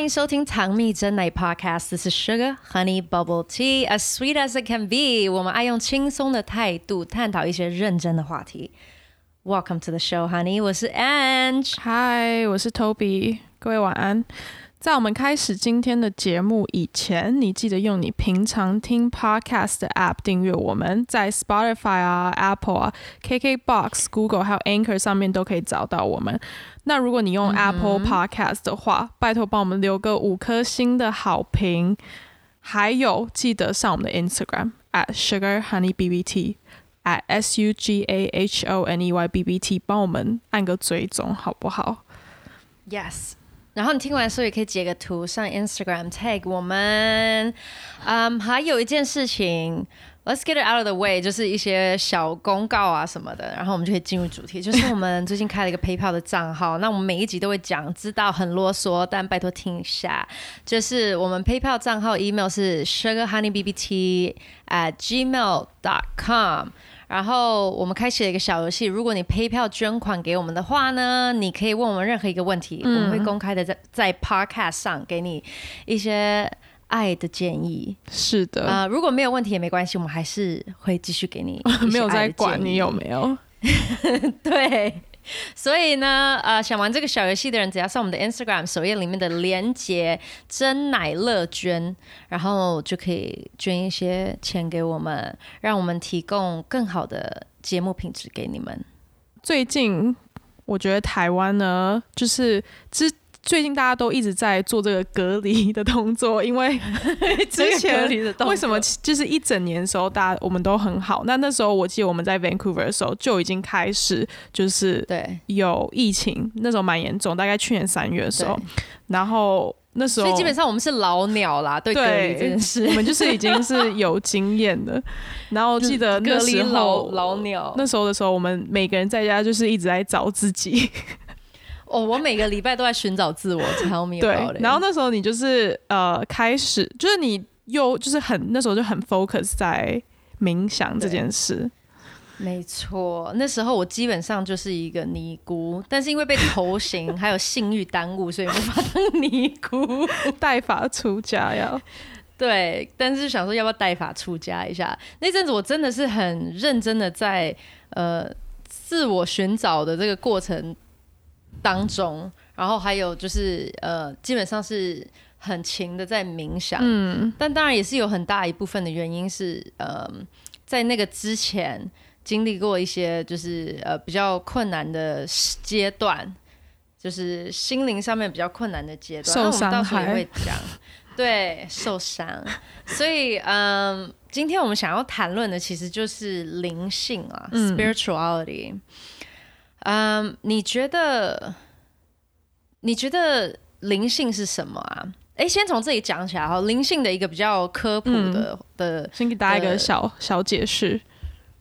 欢迎收听糖蜜真奶 Podcast。This is Sugar Honey Bubble Tea, as sweet as it can be。我们爱用轻松的态度探讨一些认真的话题。Welcome to the show, Honey。我是 Ange。嗨，我是 Toby。各位晚安。 在我们开始今天的节目以前，你记得用你平常听 podcast 的 app 订阅我们，在 Spotify 啊、Apple 啊、KKBox、Google 还有 Anchor 上面都可以找到我们。那如果你用 Apple Podcast 的话，拜托帮我们留个五颗星的好评，还有记得上我们的 Instagram at Sugar Honey BBT at S U G A H O N E Y B B T，帮我们按个追踪好不好？Yes。然后你听完之后也可以截个图上 Instagram tag 我们。嗯，还有一件事情，Let's get it out of the way，就是一些小公告啊什么的，然后我们就可以进入主题。就是我们最近开了一个 PayPal 的账号，那我们每一集都会讲，知道很啰嗦，但拜托听一下。就是我们 PayPal 账号 email 是 sugarhoneybbt at gmail dot com。然后我们开启了一个小游戏，如果你 PayPal 捐款给我们的话呢，你可以问我们任何一个问题，我们会公开的在在 Podcast 上给你一些爱的建议。是的，啊，如果没有问题也没关系，我们还是会继续给你。没有在管你有没有？对。所以呢，呃，想玩这个小游戏的人，只要上我们的 Instagram 首页里面的连接“真奶乐捐”，然后就可以捐一些钱给我们，让我们提供更好的节目品质给你们。最近，我觉得台湾呢，就是之。最近大家都一直在做这个隔离的动作，因为 之前为什么就是一整年的时候，大家我们都很好。那那时候我记得我们在 Vancouver 的时候就已经开始就是对有疫情，那时候蛮严重，大概去年三月的时候。然后那时候，所以基本上我们是老鸟啦，对隔离这件事，我们就是已经是有经验的。然后记得那时候老鸟那时候的时候，我们每个人在家就是一直在找自己。哦，我每个礼拜都在寻找自我，tell me 对，然后那时候你就是呃，开始就是你又就是很那时候就很 focus 在冥想这件事。没错，那时候我基本上就是一个尼姑，但是因为被头型还有性欲耽误，所以无法当尼姑，带法出家呀。对，但是想说要不要带法出家一下？那阵子我真的是很认真的在呃自我寻找的这个过程。当中，然后还有就是呃，基本上是很勤的在冥想，嗯，但当然也是有很大一部分的原因是呃，在那个之前经历过一些就是呃比较困难的阶段，就是心灵上面比较困难的阶段，受伤害。会讲，对，受伤，所以嗯，今天我们想要谈论的其实就是灵性啊，spirituality。嗯，你觉得？你觉得灵性是什么啊？哎，先从这里讲起来哈。灵性的一个比较科普的的，先给大家一个小小解释。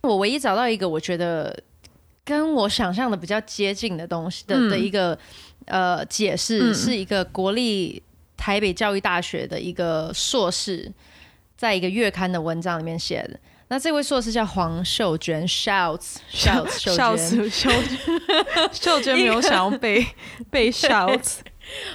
我唯一找到一个我觉得跟我想象的比较接近的东西的的一个呃解释，是一个国立台北教育大学的一个硕士，在一个月刊的文章里面写的。那这位硕士叫黄秀娟，shouts shouts 秀娟，秀 秀娟没有想要被被 shouts，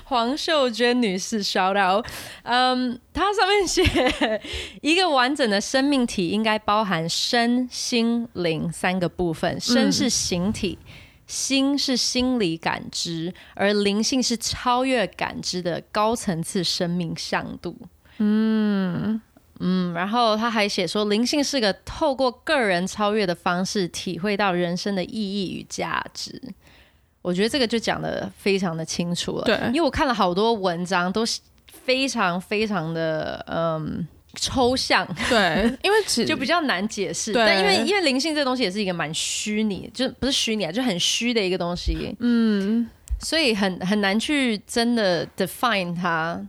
黄秀娟女士 shout out，嗯，它上面写一个完整的生命体应该包含身心灵三个部分，身是形体，心是心理感知，而灵性是超越感知的高层次生命向度，嗯。嗯，然后他还写说，灵性是个透过个人超越的方式，体会到人生的意义与价值。我觉得这个就讲的非常的清楚了。对，因为我看了好多文章，都非常非常的嗯抽象。对，因为 就比较难解释。但因为因为灵性这东西也是一个蛮虚拟，就不是虚拟啊，就很虚的一个东西。嗯，所以很很难去真的 define 它。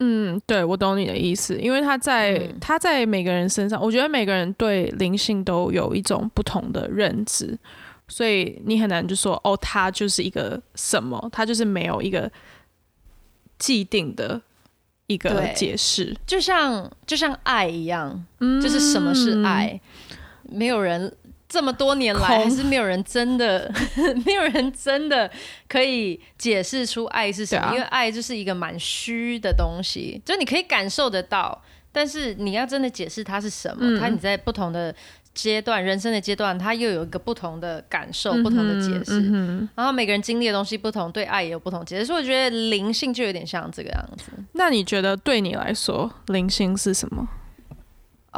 嗯，对，我懂你的意思，因为他在他在每个人身上，我觉得每个人对灵性都有一种不同的认知，所以你很难就说哦，他就是一个什么，他就是没有一个既定的一个解释，就像就像爱一样，就是什么是爱，没有人这么多年来，还是没有人真的，没有人真的可以解释出爱是什么，啊因为爱就是一个蛮虚的东西，就你可以感受得到，但是你要真的解释它是什么，嗯它你在不同的阶段，人生的阶段，它又有一个不同的感受，不同的解释。嗯然后每个人经历的东西不同，对爱也有不同解释，所以我觉得灵性就有点像这个样子。那你觉得对你来说，灵性是什么？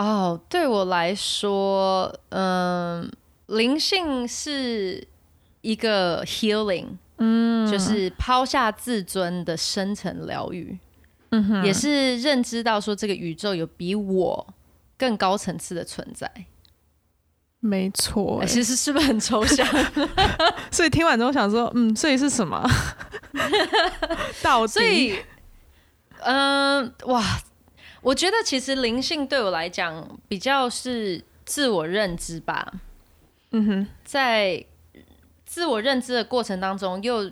哦，对我来说，嗯，灵性是一个 healing，嗯，就是抛下自尊的深层疗愈，嗯哼，也是认知到说这个宇宙有比我更高层次的存在。没错、其实是不是很抽象？所以听完之后想说，嗯，所以是什么？到底？所以，嗯、哇，我觉得其实灵性对我来讲比较是自我认知吧。嗯哼，在自我认知的过程当中，又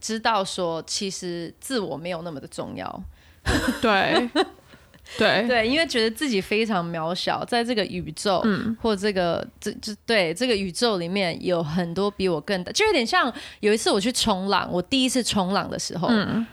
知道说，其实自我没有那么的重要。对，对，对，因为觉得自己非常渺小，在这个宇宙，嗯或这个这这对这个宇宙里面有很多比我更大，就有点像有一次我去冲浪，我第一次冲浪的时候，嗯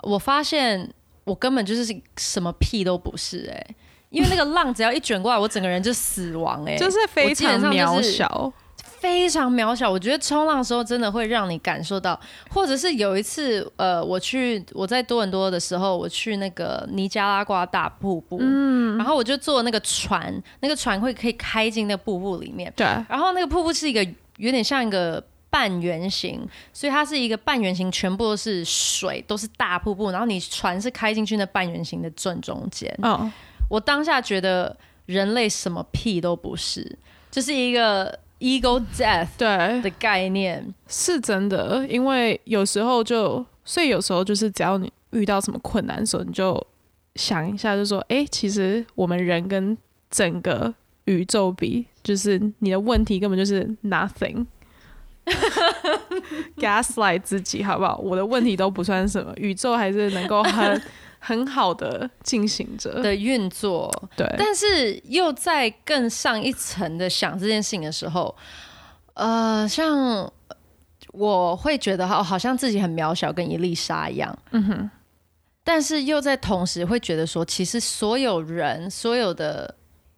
我发现我根本就是什么屁都不是哎、因为那个浪只要一卷过来，我整个人就死亡哎、就是非常渺小。非常渺小。我觉得冲浪的时候真的会让你感受到，或者是有一次，呃，我去我在多伦多的时候，我去那个尼加拉瓜大瀑布，嗯然后我就坐那个船，那个船会可以开进那个瀑布里面，对，然后那个瀑布是一个有点像一个。半圆形，所以它是一个半圆形，全部都是水，都是大瀑布。然后你船是开进去那半圆形的正中间。哦，我当下觉得人类什么屁都不是，就是一个 ego death 对，的概念。是真的。因为有时候就，所以有时候就是只要你遇到什么困难的时候，你就想一下，就说，哎、其实我们人跟整个宇宙比，就是你的问题根本就是 nothing。gaslight 自己好不好？我的问题都不算什么，宇宙还是能够很很好的进行着。的运作，对，但是又在更上一层的想这件事情的时候，呃，像我会觉得好，好像自己很渺小，跟一粒沙一样。嗯哼，但是又在同时会觉得说，其实所有人、所有的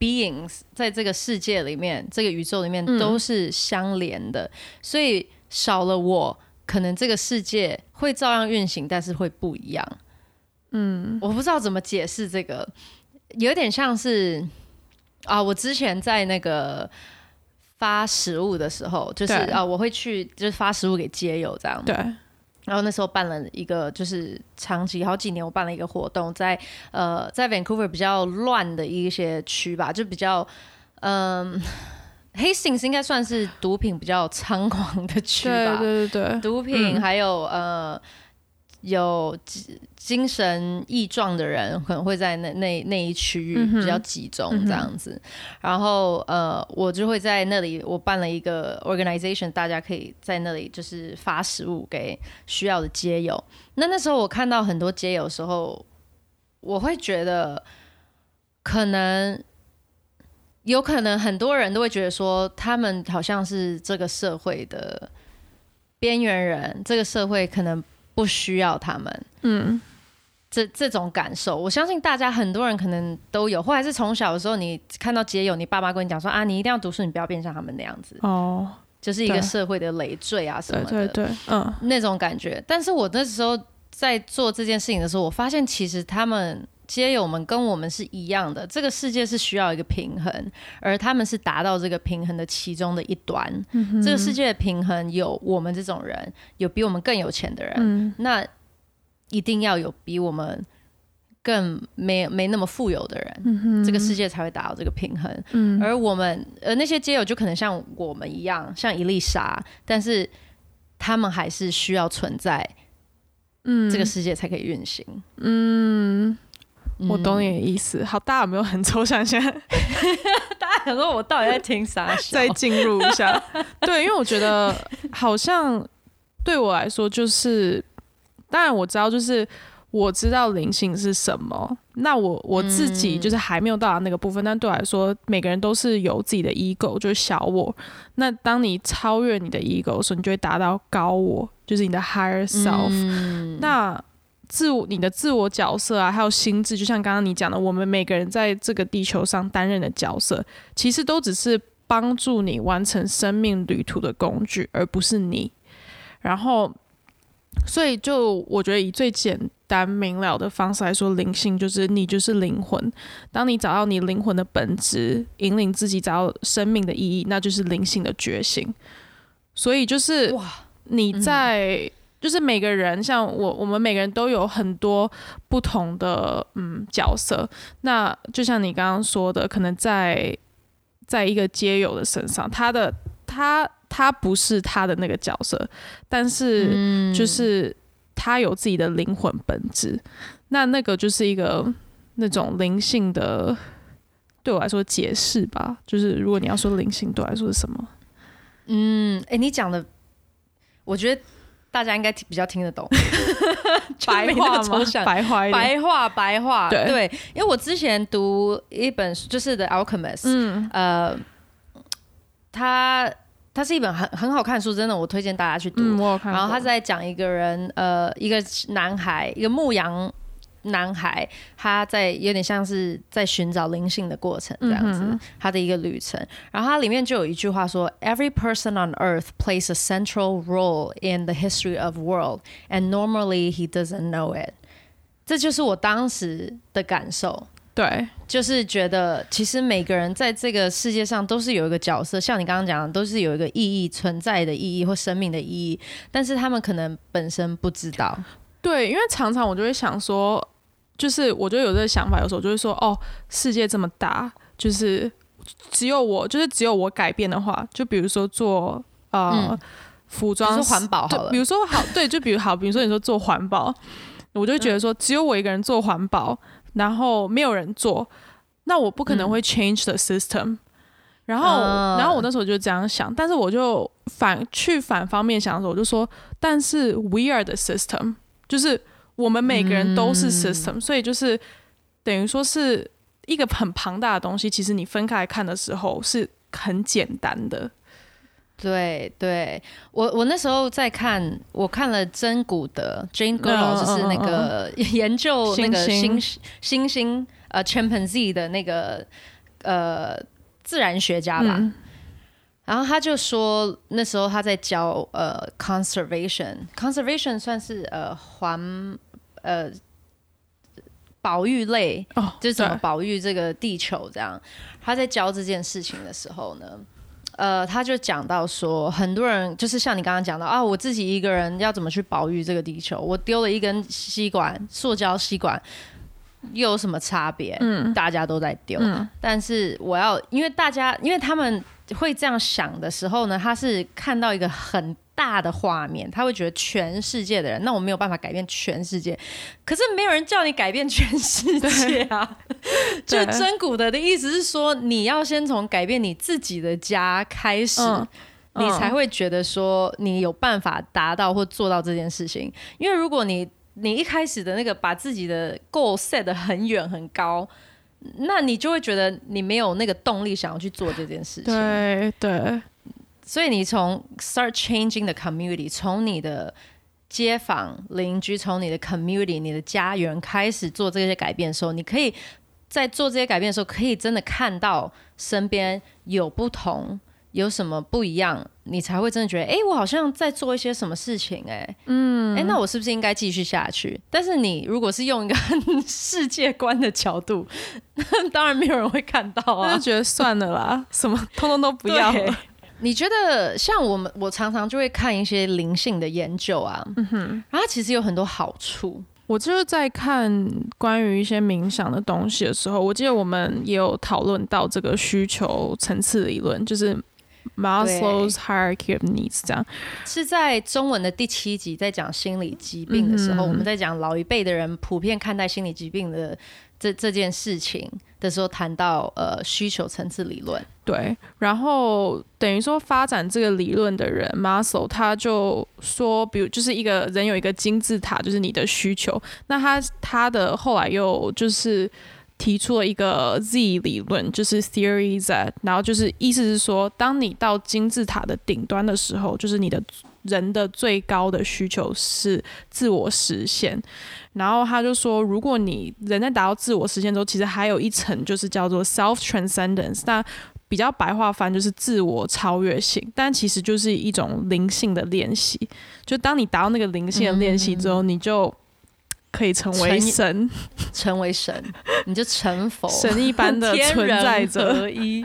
beings 在这个世界里面、这个宇宙里面嗯都是相连的，所以少了我，可能这个世界会照样运行，但是会不一样。嗯，我不知道怎么解释这个，有点像是啊，我之前在那个。发食物的时候，就是啊，我会去就是发食物给街友这样。对，然后那时候办了一个，就是长期好几年，我办了一个活动，在呃在 Vancouver 比较乱的一些区吧，就比较嗯、Hastings 应该算是毒品比较猖狂的区对吧，对对对，毒品嗯。还有、呃有精精神异状的人可能会在那那那一区域比较集中这样子，然后呃我就会在那里我办了一个 organization，大家可以在那里就是发食物给需要的街友。那那时候我看到很多街友的时候，我会觉得可能。有可能很多人都会觉得说，他们好像是这个社会的边缘人，这个社会可能不需要他们。嗯，这这种感受，我相信大家很多人可能都有，或者是从小的时候，你看到街友，你爸妈跟你讲说啊，你一定要读书，你不要变像他们那样子，哦，就是一个社会的累赘啊什么的。对对，嗯，那种感觉。但是我那时候在做这件事情的时候，我发现其实他们街友们跟我们是一样的，这个世界是需要一个平衡，而他们是达到这个平衡的其中的一端。这个世界的平衡有我们这种人，有比我们更有钱的人，嗯那一定要有比我们更没没那么富有的人，这个世界才会达到这个平衡。嗯而我们呃那些街友就可能像我们一样，像一粒沙，但是他们还是需要存在，嗯这个世界才可以运行。嗯，我懂你。的意思。好，大家有没有很抽象？现在 大家想说我到底在听啥？再进入一下。对，因为我觉得好像对我来说，就是当然我知道，就是我知道灵性是什么，那我我自己就是还没有到达那个部分，但对我来说，每个人都是有自己的 ego，就是小我。那当你超越你的 ego 的时候，你就会达到高我，就是你的 higher self。那自我你的自我角色啊，还有心智，就像刚刚你讲的，我们每个人在这个地球上担任的角色，其实都只是帮助你完成生命旅途的工具，而不是你。然后。所以，就我觉得以最简单明了的方式来说，灵性就是你就是灵魂。当你找到你灵魂的本质，引领自己找到生命的意义，那就是灵性的觉醒。所以就是哇，你在就是每个人，像我，我们每个人都有很多不同的嗯角色。那就像你刚刚说的，可能在在一个街友的身上，他的他。他不是他的那个角色，但是就是他有自己的灵魂本质。那那个就是一个那种灵性的，对我来说解释吧。就是如果你要说灵性对我来说是什么，嗯，哎，你讲的，我觉得大家应该比较听得懂。白话吗？白话，白话，白话。对，因为我之前读一本书，就是《The Alchemist》。嗯，呃，他。它是一本很很好看的书，真的，我推荐大家去读。然后他在讲一个人，呃，一个男孩，一个牧羊男孩，他在有点像是在寻找灵性的过程这样子，他的一个旅程。然后它里面就有一句话说：“Every person on earth plays a central role in the history of world, and normally he doesn't know it。”这就是我当时的感受。对，就是觉得其实每个人在这个世界上都是有一个角色，像你刚刚讲的，都是有一个意义存在的意义或生命的意义，但是他们可能本身不知道。对，因为常常我就会想说，就是我就有这个想法，有时候就会说，哦，世界这么大，就是只有我，就是只有我改变的话，就比如说做呃服装环保好了，比如说好对，就比如好，比如说你说做环保，我就觉得说只有我一个人做环保。然后没有人做，那我不可能会 change the system。然后，然后我那时候就这样想，但是我就反去反方面想的时候，我就说，但是 we are the system，就是我们每个人都是 system，所以就是等于说是一个很庞大的东西。其实你分开看的时候是很简单的。对对，我我那时候在看，我看了真古德 Jane Goodall，就是那个研究那个猩猩猩呃 chimpanzee 的那个呃自然学家吧，然后他就说那时候他在教呃 conservation，conservation 算是呃环呃保育类，就是怎么保育这个地球这样，他在教这件事情的时候呢。呃，他就讲到说，很多人就是像你刚刚讲到啊，我自己一个人要怎么去保育这个地球？我丢了一根吸管，塑胶吸管，又有什么差别？嗯，大家都在丢，但是我要，因为大家，因为他们会这样想的时候呢，他是看到一个很。大的画面，他会觉得全世界的人，那我没有办法改变全世界，可是没有人叫你改变全世界啊！就真古的的意思是说，你要先从改变你自己的家开始，你才会觉得说你有办法达到或做到这件事情。因为如果你你一开始的那个把自己的 goal set 的很远很高，那你就会觉得你没有那个动力想要去做这件事情。对对。所以你从 start changing the community，从你的街坊邻居，从你的 community，你的家园开始做这些改变的时候，你可以在做这些改变的时候，可以真的看到身边有不同，有什么不一样，你才会真的觉得，哎，我好像在做一些什么事情，哎，嗯，哎，那我是不是应该继续下去？但是你如果是用一个世界观的角度，那 当然没有人会看到啊，就觉得算了啦，什么通通都不要。你觉得像我们，我常常就会看一些灵性的研究啊，嗯哼，然后其实有很多好处。我就是在看关于一些冥想的东西的时候，我记得我们也有讨论到这个需求层次理论，就是 Maslow's hierarchy of needs，这样是在中文的第七集在讲心理疾病的时候，我们在讲老一辈的人普遍看待心理疾病的。这这件事情的时候谈到呃需求层次理论。对，然后等于说发展这个理论的人 m a s l 他就说，比如就是一个人有一个金字塔，就是你的需求。那他他的后来又就是提出了一个 Z 理论，就是 Theory Z，然后就是意思是说，当你到金字塔的顶端的时候，就是你的人的最高的需求是自我实现。然后他就说，如果你人在达到自我实现之后，其实还有一层就是叫做 Self Transcendence。那比较白话翻就是自我超越性，但其实就是一种灵性的练习。就当你达到那个灵性的练习之后，你就可以成为神，成为神，你就成佛，神一般的存在着。合一，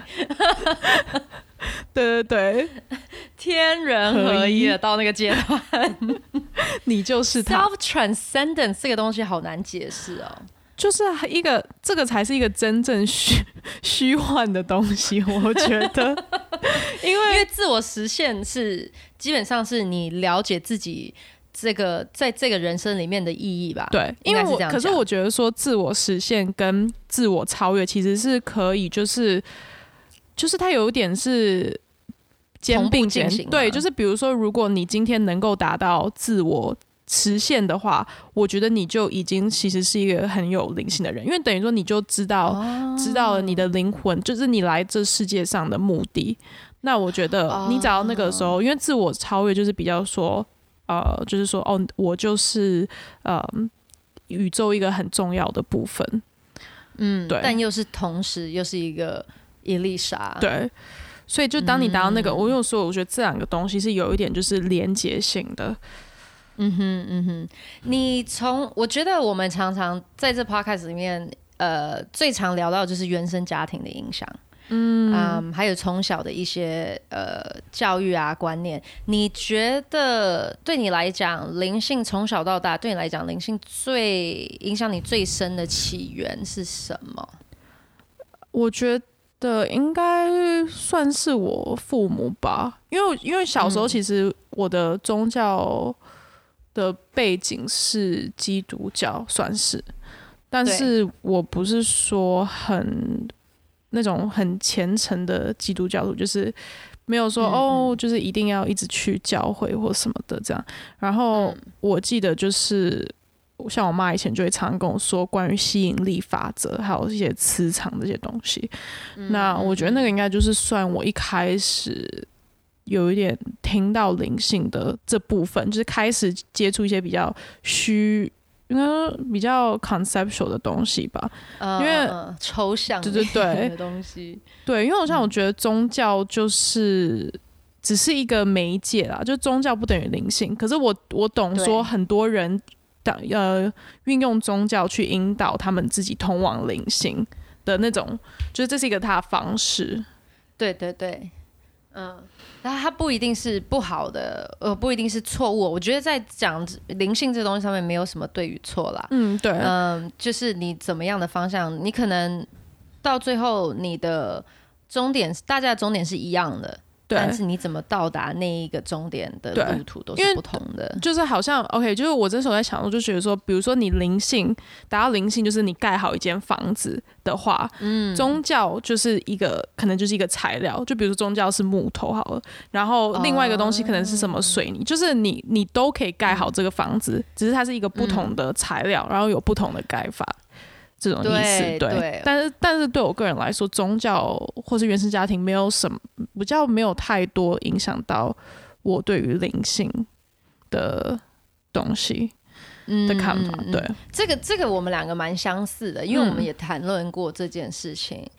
对 对对，天人合一了到那个阶段，你就是他。Self transcendence 这个东西好难解释哦。就是一个，这个才是一个真正虚虚幻的东西，我觉得，因为因为自我实现是基本上是你了解自己这个在这个人生里面的意义吧？对，因为我可是我觉得说自我实现跟自我超越其实是可以，就是就是它有一点是兼并进行，对，就是比如说，如果你今天能够达到自我。实现的话，我觉得你就已经其实是一个很有灵性的人，因为等于说你就知道知道了你的灵魂，就是你来这世界上的目的。那我觉得你找到那个时候，因为自我超越就是比较说，呃，就是说哦，我就是呃宇宙一个很重要的部分。嗯，对，但又是同时又是一个伊丽莎。对，所以就当你达到那个，我有说，我觉得这两个东西是有一点就是连接性的。嗯哼嗯哼，你从我觉得我们常常在这 podcast 里面，呃，最常聊到就是原生家庭的影响，嗯还有从小的一些呃教育啊观念。你觉得对你来讲，灵性从小到大对你来讲，灵性最影响你最深的起源是什么？我觉得应该算是我父母吧，因为因为小时候其实我的宗教。的背景是基督教，算是，但是我不是说很那种很虔诚的基督教徒，就是没有说哦，就是一定要一直去教会或什么的这样。然后我记得就是像我妈以前就会常常跟我说关于吸引力法则，还有一些磁场这些东西。那我觉得那个应该就是算我一开始。有一点听到灵性的这部分，就是开始接触一些比较虚，应该比较 conceptual 的东西吧。因为抽象，对对对的东西。对，因为我像我觉得宗教就是只是一个媒介啦，就宗教不等于灵性。可是我我懂说很多人的呃运用宗教去引导他们自己通往灵性的那种，就是这是一个他的方式。对对对，嗯。那他不一定是不好的，呃，不一定是错误。我觉得在讲灵性这东西上面，没有什么对与错啦。嗯，对，嗯，就是你怎么样的方向，你可能到最后你的终点，大家的终点是一样的。但是你怎么到达那一个终点的路途都是不同的，就是好像 OK，就是我这时候在想，我就觉得说，比如说你灵性达到灵性，就是你盖好一间房子的话，嗯，宗教就是一个可能就是一个材料，就比如说宗教是木头好了，然后另外一个东西可能是什么水泥，就是你你都可以盖好这个房子，只是它是一个不同的材料，然后有不同的盖法。这种意思，对，但是但是对我个人来说，宗教或是原生家庭没有什么比较，没有太多影响到我对于灵性的东西的看法。对，这个这个我们两个蛮相似的，因为我们也谈论过这件事情。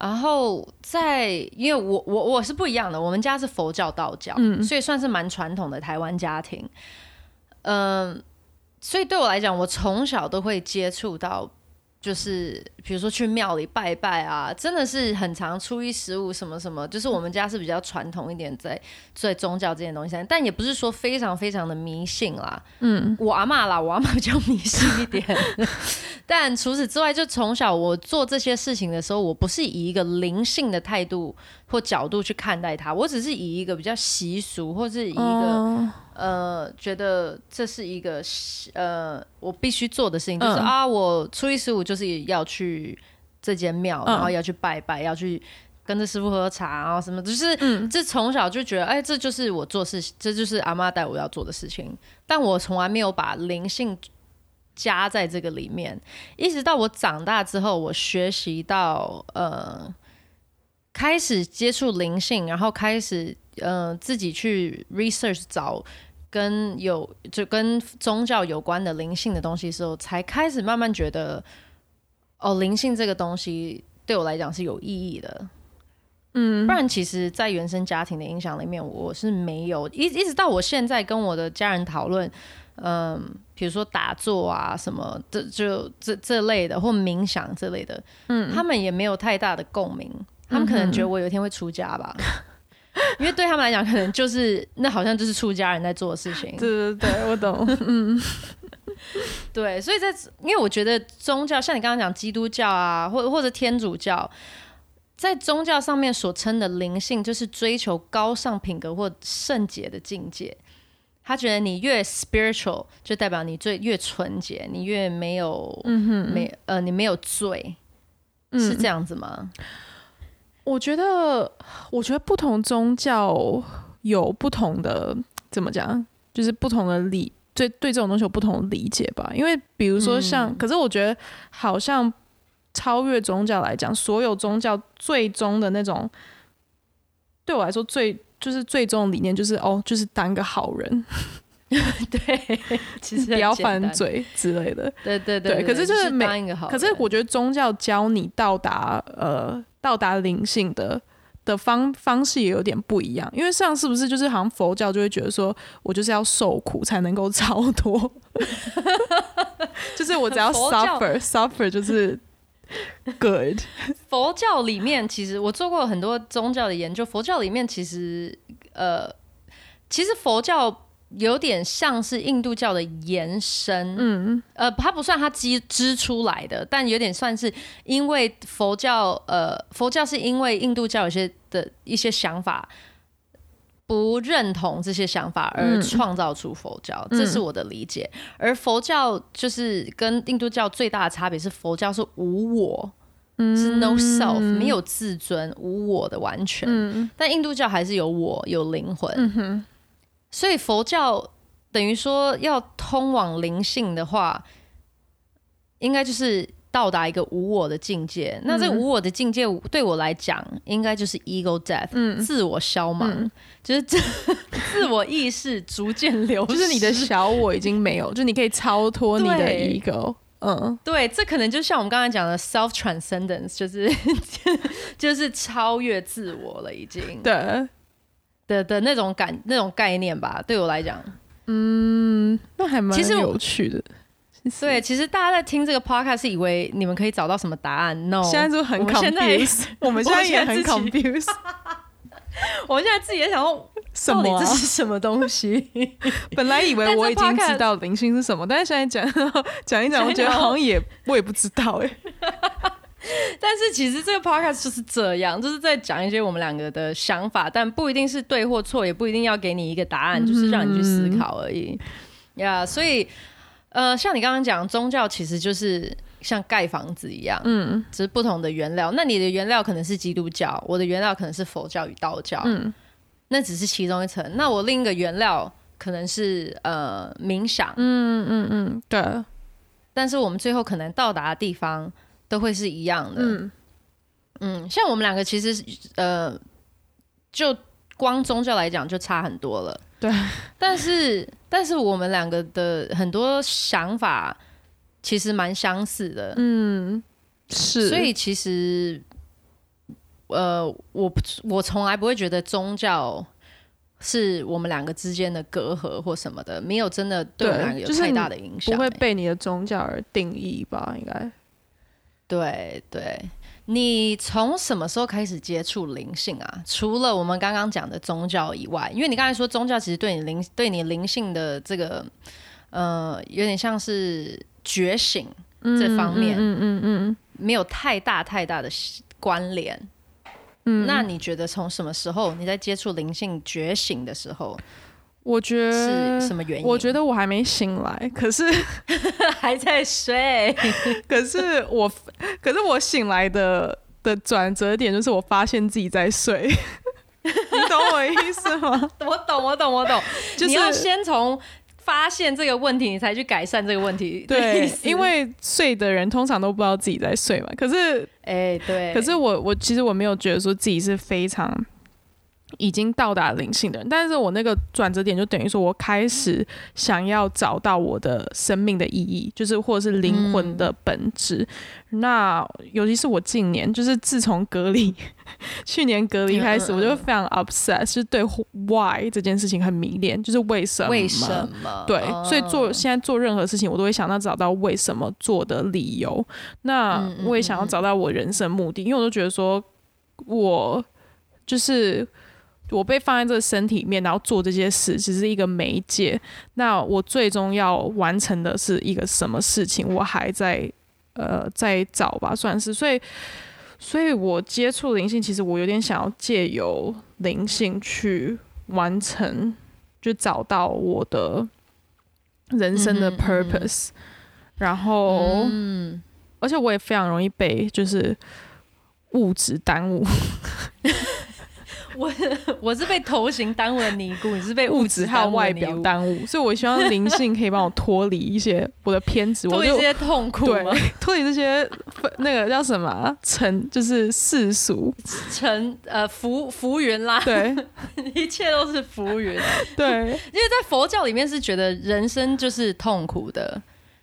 然后在因为我我我是不一样的，我们家是佛教道教，所以算是蛮传统的台湾家庭。嗯，所以对我来讲，我从小都会接触到。就是比如说去庙里拜拜啊，真的是很常初一十五什么什么，就是我们家是比较传统一点，在在宗教这件东西，但也不是说非常非常的迷信啦。嗯，我阿妈啦，我阿妈比较迷信一点。但除此之外，就从小我做这些事情的时候，我不是以一个灵性的态度或角度去看待它，我只是以一个比较习俗或是以一个、哦呃，觉得这是一个呃我必须做的事情，就是、嗯啊，我初一十五就是要去这间庙，嗯然后要去拜拜，要去跟着师傅喝茶，然后什么，就是嗯这从小就觉得，哎，这就是我做事，这就是阿妈带我要做的事情。但我从来没有把灵性加在这个里面，一直到我长大之后，我学习到呃，开始接触灵性，然后开始呃自己去 research 找。跟有就跟宗教有关的灵性的东西的时候，才开始慢慢觉得，哦，灵性这个东西对我来讲是有意义的。嗯不然，其实，在原生家庭的影响里面，我是没有一一直到我现在跟我的家人讨论，嗯，比如说打坐啊什么这就这这类的，或冥想这类的，嗯，他们也没有太大的共鸣，他们可能觉得我有一天会出家吧。因为对他们来讲，可能就是那好像就是出家人在做的事情。对对对，我懂。嗯对，所以在因为我觉得宗教，像你刚刚讲基督教啊，或或者天主教，在宗教上面所称的灵性，就是追求高尚品格或圣洁的境界。他觉得你越 spiritual，就代表你最越纯洁，你越没有，嗯哼、没呃，你没有罪，是这样子吗？我觉得，我觉得不同宗教有不同的怎么讲，就是不同的理对对这种东西有不同的理解吧。因为比如说像，可是我觉得好像超越宗教来讲，所有宗教最终的那种，对我来说最就是最终的理念就是哦，就是当个好人，对，其实不要犯，罪之类的。对对对对可是就就是每可是我觉得宗教教你到达呃到达灵性的的方方式也有点不一样，因为像是不是就是好像佛教就会觉得说我就是要受苦才能够超脱，就是我只要 suffer suffer 就是 good，佛教里面，其实我做过很多宗教的研究。佛教里面其实，呃，其实佛教有点像是印度教的延伸，嗯呃，它不算它支支出来的，但有点算是因为佛教，呃，佛教是因为印度教有些的一些想法。不认同这些想法而嗯创造出佛教，这是我的理解。而佛教就是跟印度教最大的差别是，佛教是无我，是 no self，没有自尊，无我的完全。嗯但印度教还是有我，有灵魂。嗯哼所以佛教等于说要通往灵性的话，应该就是到达一个无我的境界。那这个无我的境界对我来讲，应该就是 ego death，、嗯。自我消亡，嗯。就是自 自我意识逐渐流失，就是你的小我已经没有，就你可以超脱你的 ego，嗯。对，这可能就像我们刚才讲的 self transcendence，就是 就是超越自我了，已经。对，的的那种感那种概念吧。对我来讲，嗯，那还蛮有趣的。对，其实大家在听这个 podcast 是以为你们可以找到什么答案？No，现在就很 confused，我们现在也很 confused，我现在自己也想说，什么这是什么东西？本来以为 我已经知道灵性是什么，但是现在讲讲一讲，我觉得好像也我也不知道哎、但是其实这个 podcast 就是这样，就是在讲一些我们两个的想法，但不一定是对或错，也不一定要给你一个答案，就是让你去思考而已。呀、所以呃，像你刚刚讲，宗教其实就是像盖房子一样，嗯只是不同的原料。那你的原料可能是基督教，我的原料可能是佛教与道教，嗯那只是其中一层。那我另一个原料可能是呃冥想，嗯嗯嗯，对，但是我们最后可能到达的地方都会是一样的。嗯嗯，像我们两个其实呃，就光宗教来讲就差很多了。对，但是但是我们两个的很多想法其实蛮相似的。嗯是，所以其实呃，我不我从来不会觉得宗教。是我们两个之间的隔阂或什么的，没有真的对我们两个有就是太大的影响、不会欸被你的宗教而定义吧？应该对对，你从什么时候开始接触灵性啊？除了我们刚刚讲的宗教以外，因为你刚才说宗教其实对你灵对你灵性的这个呃，有点像是觉醒，这方面嗯嗯嗯没有太大太大的关联。嗯，那你觉得从什么时候你在接触灵性觉醒的时候我觉得是什么原因？我觉得我还没醒来，可是 还在睡。可是我可是我醒来的的转折点就是我发现自己在睡，你懂我意思吗？我懂，我懂，我懂。就是你要先从发现这个问题，你才去改善这个问题。对，因为睡的人通常都不知道自己在睡嘛。可是，哎，对，可是我我其实我没有觉得说自己是非常已经到达灵性的人，但是我那个转折点就等于说我开始想要找到我的生命的意义，就是或者是灵魂的本质。那尤其是我近年，就是自从隔离，去年隔离开始，我就非常 upset，是对 why 这件事情很迷恋，就是为什么？为什么？对，哦所以做现在做任何事情，我都会想到找到为什么做的理由。那我也想要找到我人生目的，因为我都觉得说，我就是我被放在这个身体里面，然后做这些事，只是一个媒介。那我最终要完成的是一个什么事情？我还在呃在找吧，算是。所以，所以我接触灵性，其实我有点想要借由灵性去完成，就找到我的人生的 purpose。然后，嗯，而且我也非常容易被就是物质耽误，我我是被头型耽误的尼姑，你是被物质质还有外表耽耽误，所以我希望灵性可以帮我脱离一些我的偏执，脱离这些痛苦对？脱离这些那个叫什么啊尘，就是世俗，成呃浮浮云啦，对 一切都是浮云。对因为在佛教里面是觉得人生就是痛苦的，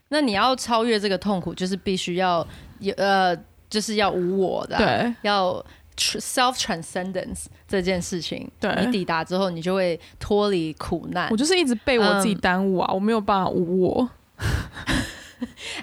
那你要超越这个痛苦，就是必须要有呃，就是要无我的啊、对要 self transcendence 这件事情，对你抵达之后，你就会脱离苦难我。就是一直被我自己嗯耽误啊，我没有办法无我。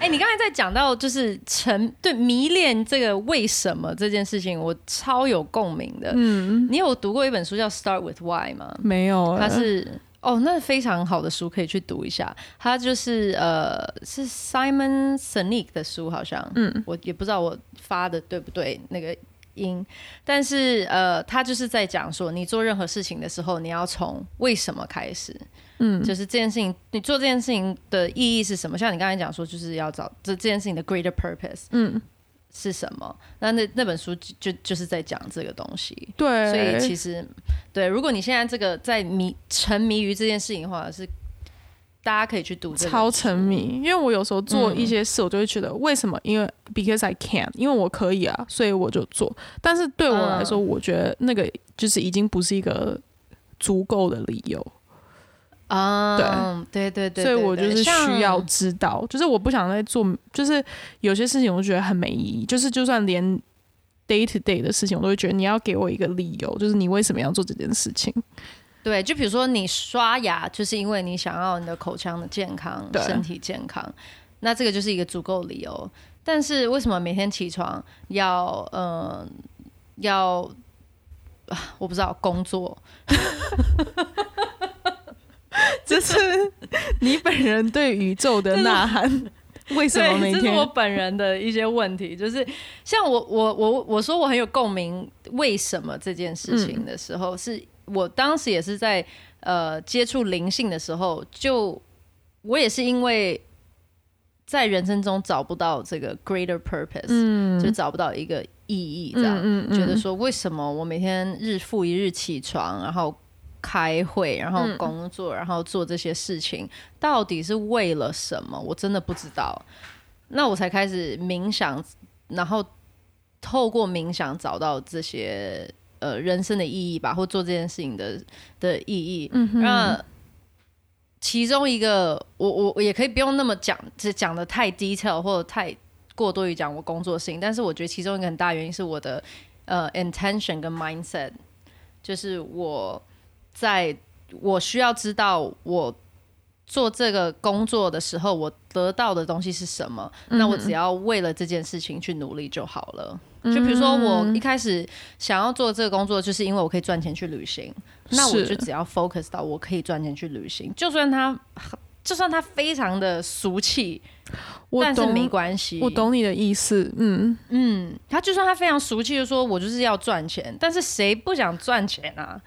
哎、你刚才在讲到就是沉对迷恋这个为什么这件事情，我超有共鸣的。嗯，你有读过一本书叫《Start with Why》吗？没有欸，它是哦，那非常好的书可以去读一下。它就是呃，是 Simon Sinek 的书，好像，嗯，我也不知道我发的对不对那个音，但是呃，他就是在讲说，你做任何事情的时候，你要从为什么开始。嗯就是这件事情，你做这件事情的意义是什么？像你刚才讲说，就是要找这这件事情的 greater purpose 嗯，是什么？那那那本书就就就是在讲这个东西。对，所以其实，对，如果你现在这个在迷沉迷于这件事情的话，是大家可以去读超沉迷，因为我有时候做嗯一些事，我就会觉得为什么？因为 because I can，因为我可以啊，所以我就做。但是对我来说，嗯我觉得那个就是已经不是一个足够的理由，啊，对对对对所以我就是需要知道，就是我不想再做，就是有些事情我觉得很没意义，就是就算连 day to day 的事情，我都会觉得你要给我一个理由，就是你为什么要做这件事情。对，就比如说你刷牙，就是因为你想要你的口腔的健康、对身体健康，那这个就是一个足够理由。但是为什么每天起床要呃要啊我不知道工作？这是你本人对宇宙的呐喊。为什么对，每天这是我本人的一些问题，就是像我我我我说我很有共鸣，为什么这件事情的时候，是我当时也是在呃接触灵性的时候，就我也是因为在人生中找不到这个 greater purpose，、嗯就找不到一个意义，这样、嗯嗯觉得说为什么我每天日复一日起床，然后开会，然后工作，然后做这些事情，到底是为了什么？我真的不知道。那我才开始冥想，然后透过冥想找到这些呃人生的意义吧，或做这件事情的的意义。嗯那其中一个，我我我也可以不用那么讲，只讲的太 detail 或者太过多于讲我工作的事情，但是我觉得其中一个很大原因是我的呃 intention 跟 mindset，就是我在我需要知道我做这个工作的时候，我得到的东西是什么，那我只要为了这件事情去努力就好了。就比如说，我一开始想要做这个工作，就是因为我可以赚钱去旅行，那我就只要 focus 到我可以赚钱去旅行，就算它就算它非常的俗气，我但是没，关系。我懂你的意思。嗯，嗯，他就算他非常俗气就说，我就是要赚钱，但是谁不想赚钱啊？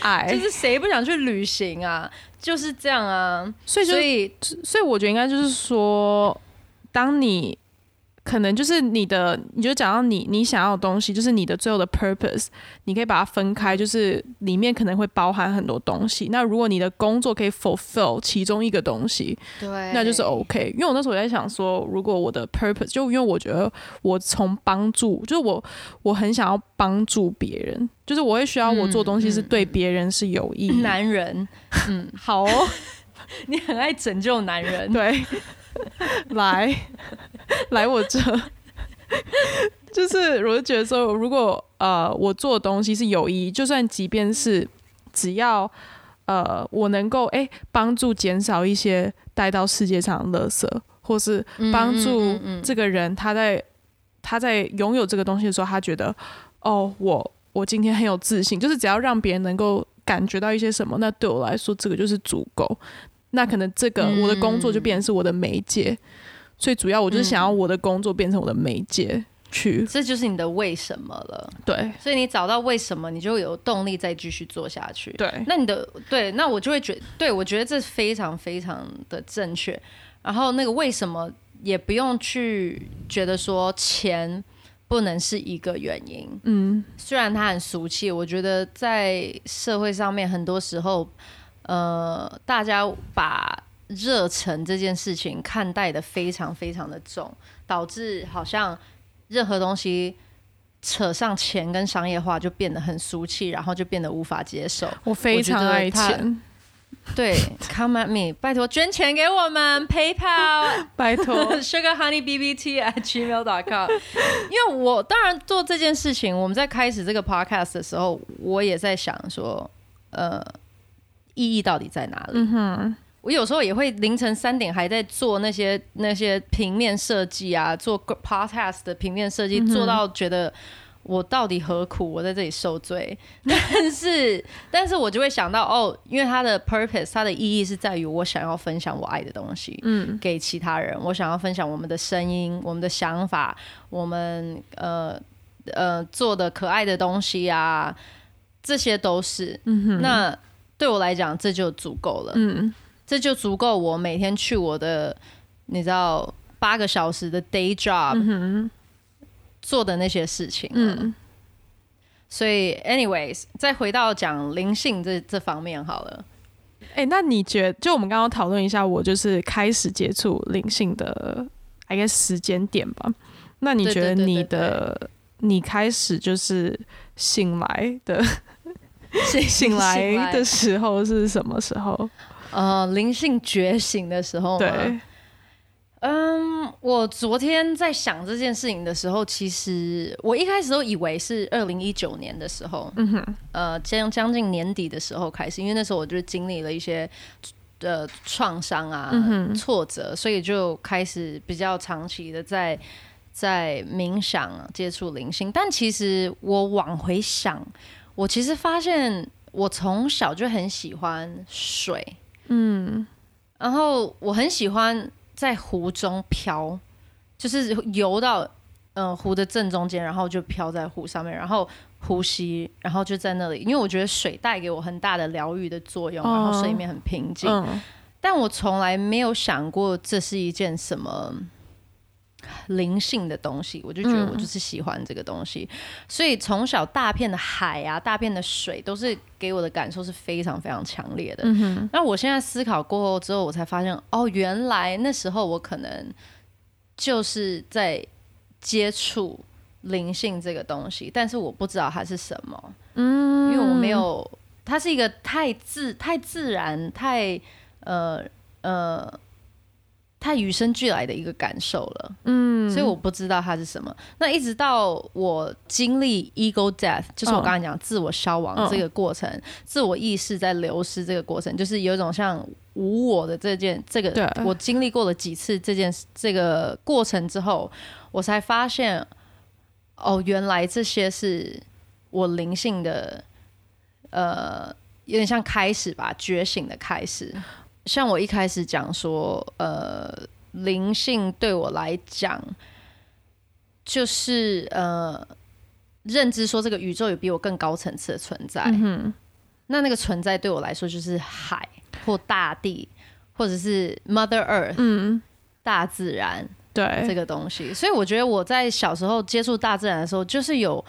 爱，就是谁不想去旅行啊？就是这样啊。所以就所以所以我觉得应该就是说，当你可能就是你的，你就讲到你你想要的东西，就是你的最后的 purpose，你可以把它分开，就是里面可能会包含很多东西。那如果你的工作可以 fulfill 其中一个东西，对，那就是 OK。因为我那时候我在想说，如果我的 purpose，就因为我觉得我从帮助，就是我我很想要帮助别人，就是我会需要我做东西是对别人是有益的。男人，嗯，好哦，你很爱拯救男人，对，来来我这，就是我就觉得说，如果呃我做的东西是有意义，就算即便是只要呃我能够哎帮助减少一些带到世界上的垃圾，或是帮助这个人他在他在拥有这个东西的时候，他觉得哦我我今天很有自信，就是只要让别人能够感觉到一些什么，那对我来说这个就是足够。那可能这个嗯我的工作就变成是我的媒介，所以主要我就是想要我的工作变成我的媒介去这就是你的为什么了。对所以你找到为什么，你就有动力再继续做下去。对那你的对，那我就会觉对我觉得这非常非常的正确。然后那个为什么也不用去觉得说钱不能是一个原因，嗯虽然它很俗气，我觉得在社会上面很多时候，呃，大家把热忱这件事情看待的非常非常的重，导致好像任何东西。扯上钱跟商业化就变得很俗气，然后就变得无法接受。我非常爱钱，对，Come at me，拜托捐钱给我们，PayPal 拜托 Sugar Honey BBT at gmail.com。因为我当然做这件事情，我们在开始这个 podcast 的时候，我也在想说，呃，意义到底在哪里？嗯哼，我有时候也会凌晨三点还在做那些那些平面设计啊，做 podcast 的平面设计，做到觉得我到底何苦？我在这里受罪。但是，但是我就会想到，哦，因为它的 purpose，它的意义是在于我想要分享我爱的东西，嗯给其他人。我想要分享我们的声音、我们的想法、我们呃呃做的可爱的东西啊，这些都是。嗯哼，那对我来讲，这就足够了。嗯这就足够我每天去我的，你知道八个小时的 day job、嗯做的那些事情。嗯所以，anyways，再回到讲灵性这这方面好了。哎、那你觉得，就我们刚刚讨论一下，我就是开始接触灵性的，I guess 时间点吧。那你觉得你的你开始就是醒来的 醒来的时候是什么时候？呃灵性觉醒的时候吗，对，嗯，我昨天在想这件事情的时候，其实我一开始都以为是二零一九年的时候，嗯哼，呃，将将近年底的时候开始，因为那时候我就经历了一些呃创伤啊、嗯挫折，所以就开始比较长期的在在冥想、接触灵性。但其实我往回想，我其实发现我从小就很喜欢水，嗯。然后我很喜欢在湖中飘，就是游到嗯、呃湖的正中间，然后就飘在湖上面，然后呼吸，然后就在那里，因为我觉得水带给我很大的疗愈的作用，然后水面很平静，嗯。但我从来没有想过这是一件什么。灵性的东西，我就觉得我就是喜欢这个东西，所以从小大片的海啊、大片的水都是给我的感受是非常非常强烈的。那我现在思考过后之后，我才发现，哦，原来那时候我可能就是在接触灵性这个东西，但是我不知道它是什么，嗯，因为我没有，它是一个太自、太自然、太呃呃太与生俱来的一个感受了。嗯，所以我不知道它是什么。那一直到我经历 ego death，就是我刚才讲自我消亡嗯这个过程，自我意识在流失这个过程，就是有一种像无我的这件这个，我经历过了几次这件这个过程之后，我才发现，哦，原来这些是我灵性的，呃，有点像开始吧，觉醒的开始。像我一开始讲说，呃，灵性对我来讲，就是呃，认知说这个宇宙有比我更高层次的存在。嗯那那个存在对我来说就是海或大地，或者是 Mother Earth 嗯，大自然对，这个东西。所以我觉得我在小时候接触大自然的时候，就是有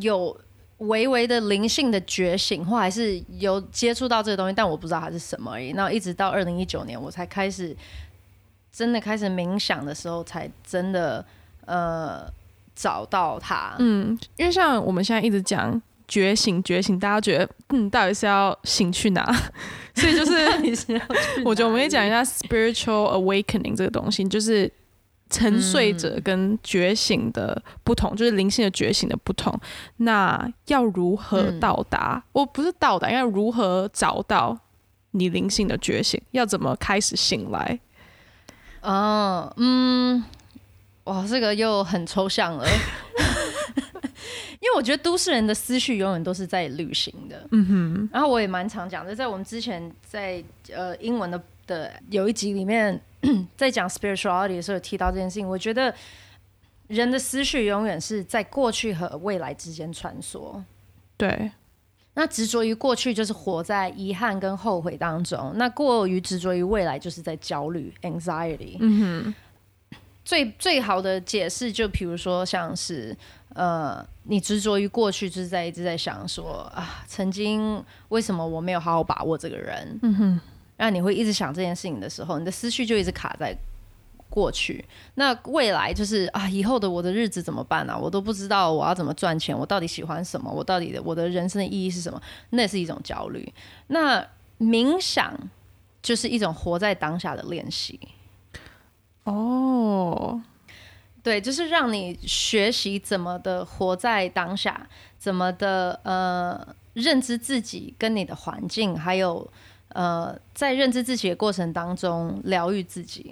有微微的灵性的觉醒，或还是有接触到这个东西，但我不知道它是什么而已。那一直到二零一九年，我才开始真的开始冥想的时候，才真的呃找到它。嗯，因为像我们现在一直讲觉醒，觉醒，大家觉得嗯，到底是要醒去哪？所以就是 我觉得我们可以讲一下 spiritual awakening 这个东西，就是沉睡者跟觉醒的不同，就是灵性的觉醒的不同。那要如何嗯到达？我不是到达，应该如何找到你灵性的觉醒？要怎么开始醒来？里哦，嗯，哇，这个又很抽象了。因为我觉得都市人的思绪永远都是在旅行的，嗯哼，然后我也蛮常讲的，在我们之前在呃英文的的有一集里面，在讲 spirituality 的时候提到这件事情。我觉得人的思绪永远是在过去和未来之间穿梭。对，那执着于过去就是活在遗憾跟后悔当中，那过于执着于未来就是在焦虑 anxiety。嗯最最好的解释就比如说像是呃，你执着于过去，就是在一直在想说啊，曾经为什么我没有好好把握这个人？嗯哼，让你会一直想这件事情的时候，你的思绪就一直卡在过去。那未来就是啊，以后的我的日子怎么办呢、啊？我都不知道我要怎么赚钱，我到底喜欢什么？我到底的我的人生的意义是什么？那是一种焦虑。那冥想就是一种活在当下的练习。哦，对，就是让你学习怎么的活在当下，怎么的呃认知自己跟你的环境，还有呃在认知自己的过程当中疗愈自己。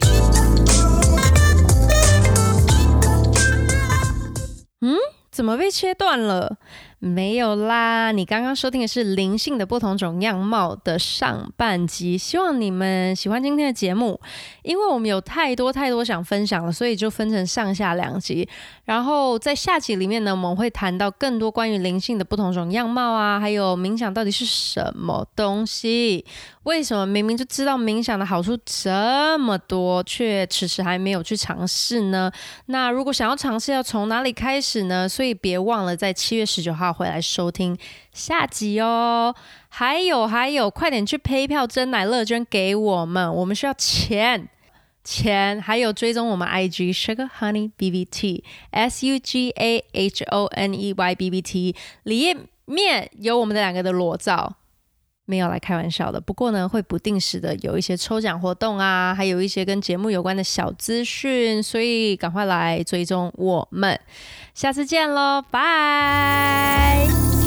嗯，怎么被切断了？没有啦，你刚刚收听的是《灵性的不同种样貌》的上半集，希望你们喜欢今天的节目。因为我们有太多太多想分享了，所以就分成上下两集。然后在下集里面呢，我们会谈到更多关于灵性的不同种样貌啊，还有冥想到底是什么东西？为什么明明就知道冥想的好处这么多，却迟迟还没有去尝试呢？那如果想要尝试，要从哪里开始呢？所以别忘了在七月十九号回来收听下集哦。还有还有，快点去拍票真奶乐捐给我们，我们需要钱。钱，还有追踪我们 IG Sugar Honey B B T S U G A H O N E Y B B T 里面有我们的两个的裸照，没有来开玩笑的。不过呢，会不定时的有一些抽奖活动啊，还有一些跟节目有关的小资讯，所以赶快来追踪我们。下次见喽，拜。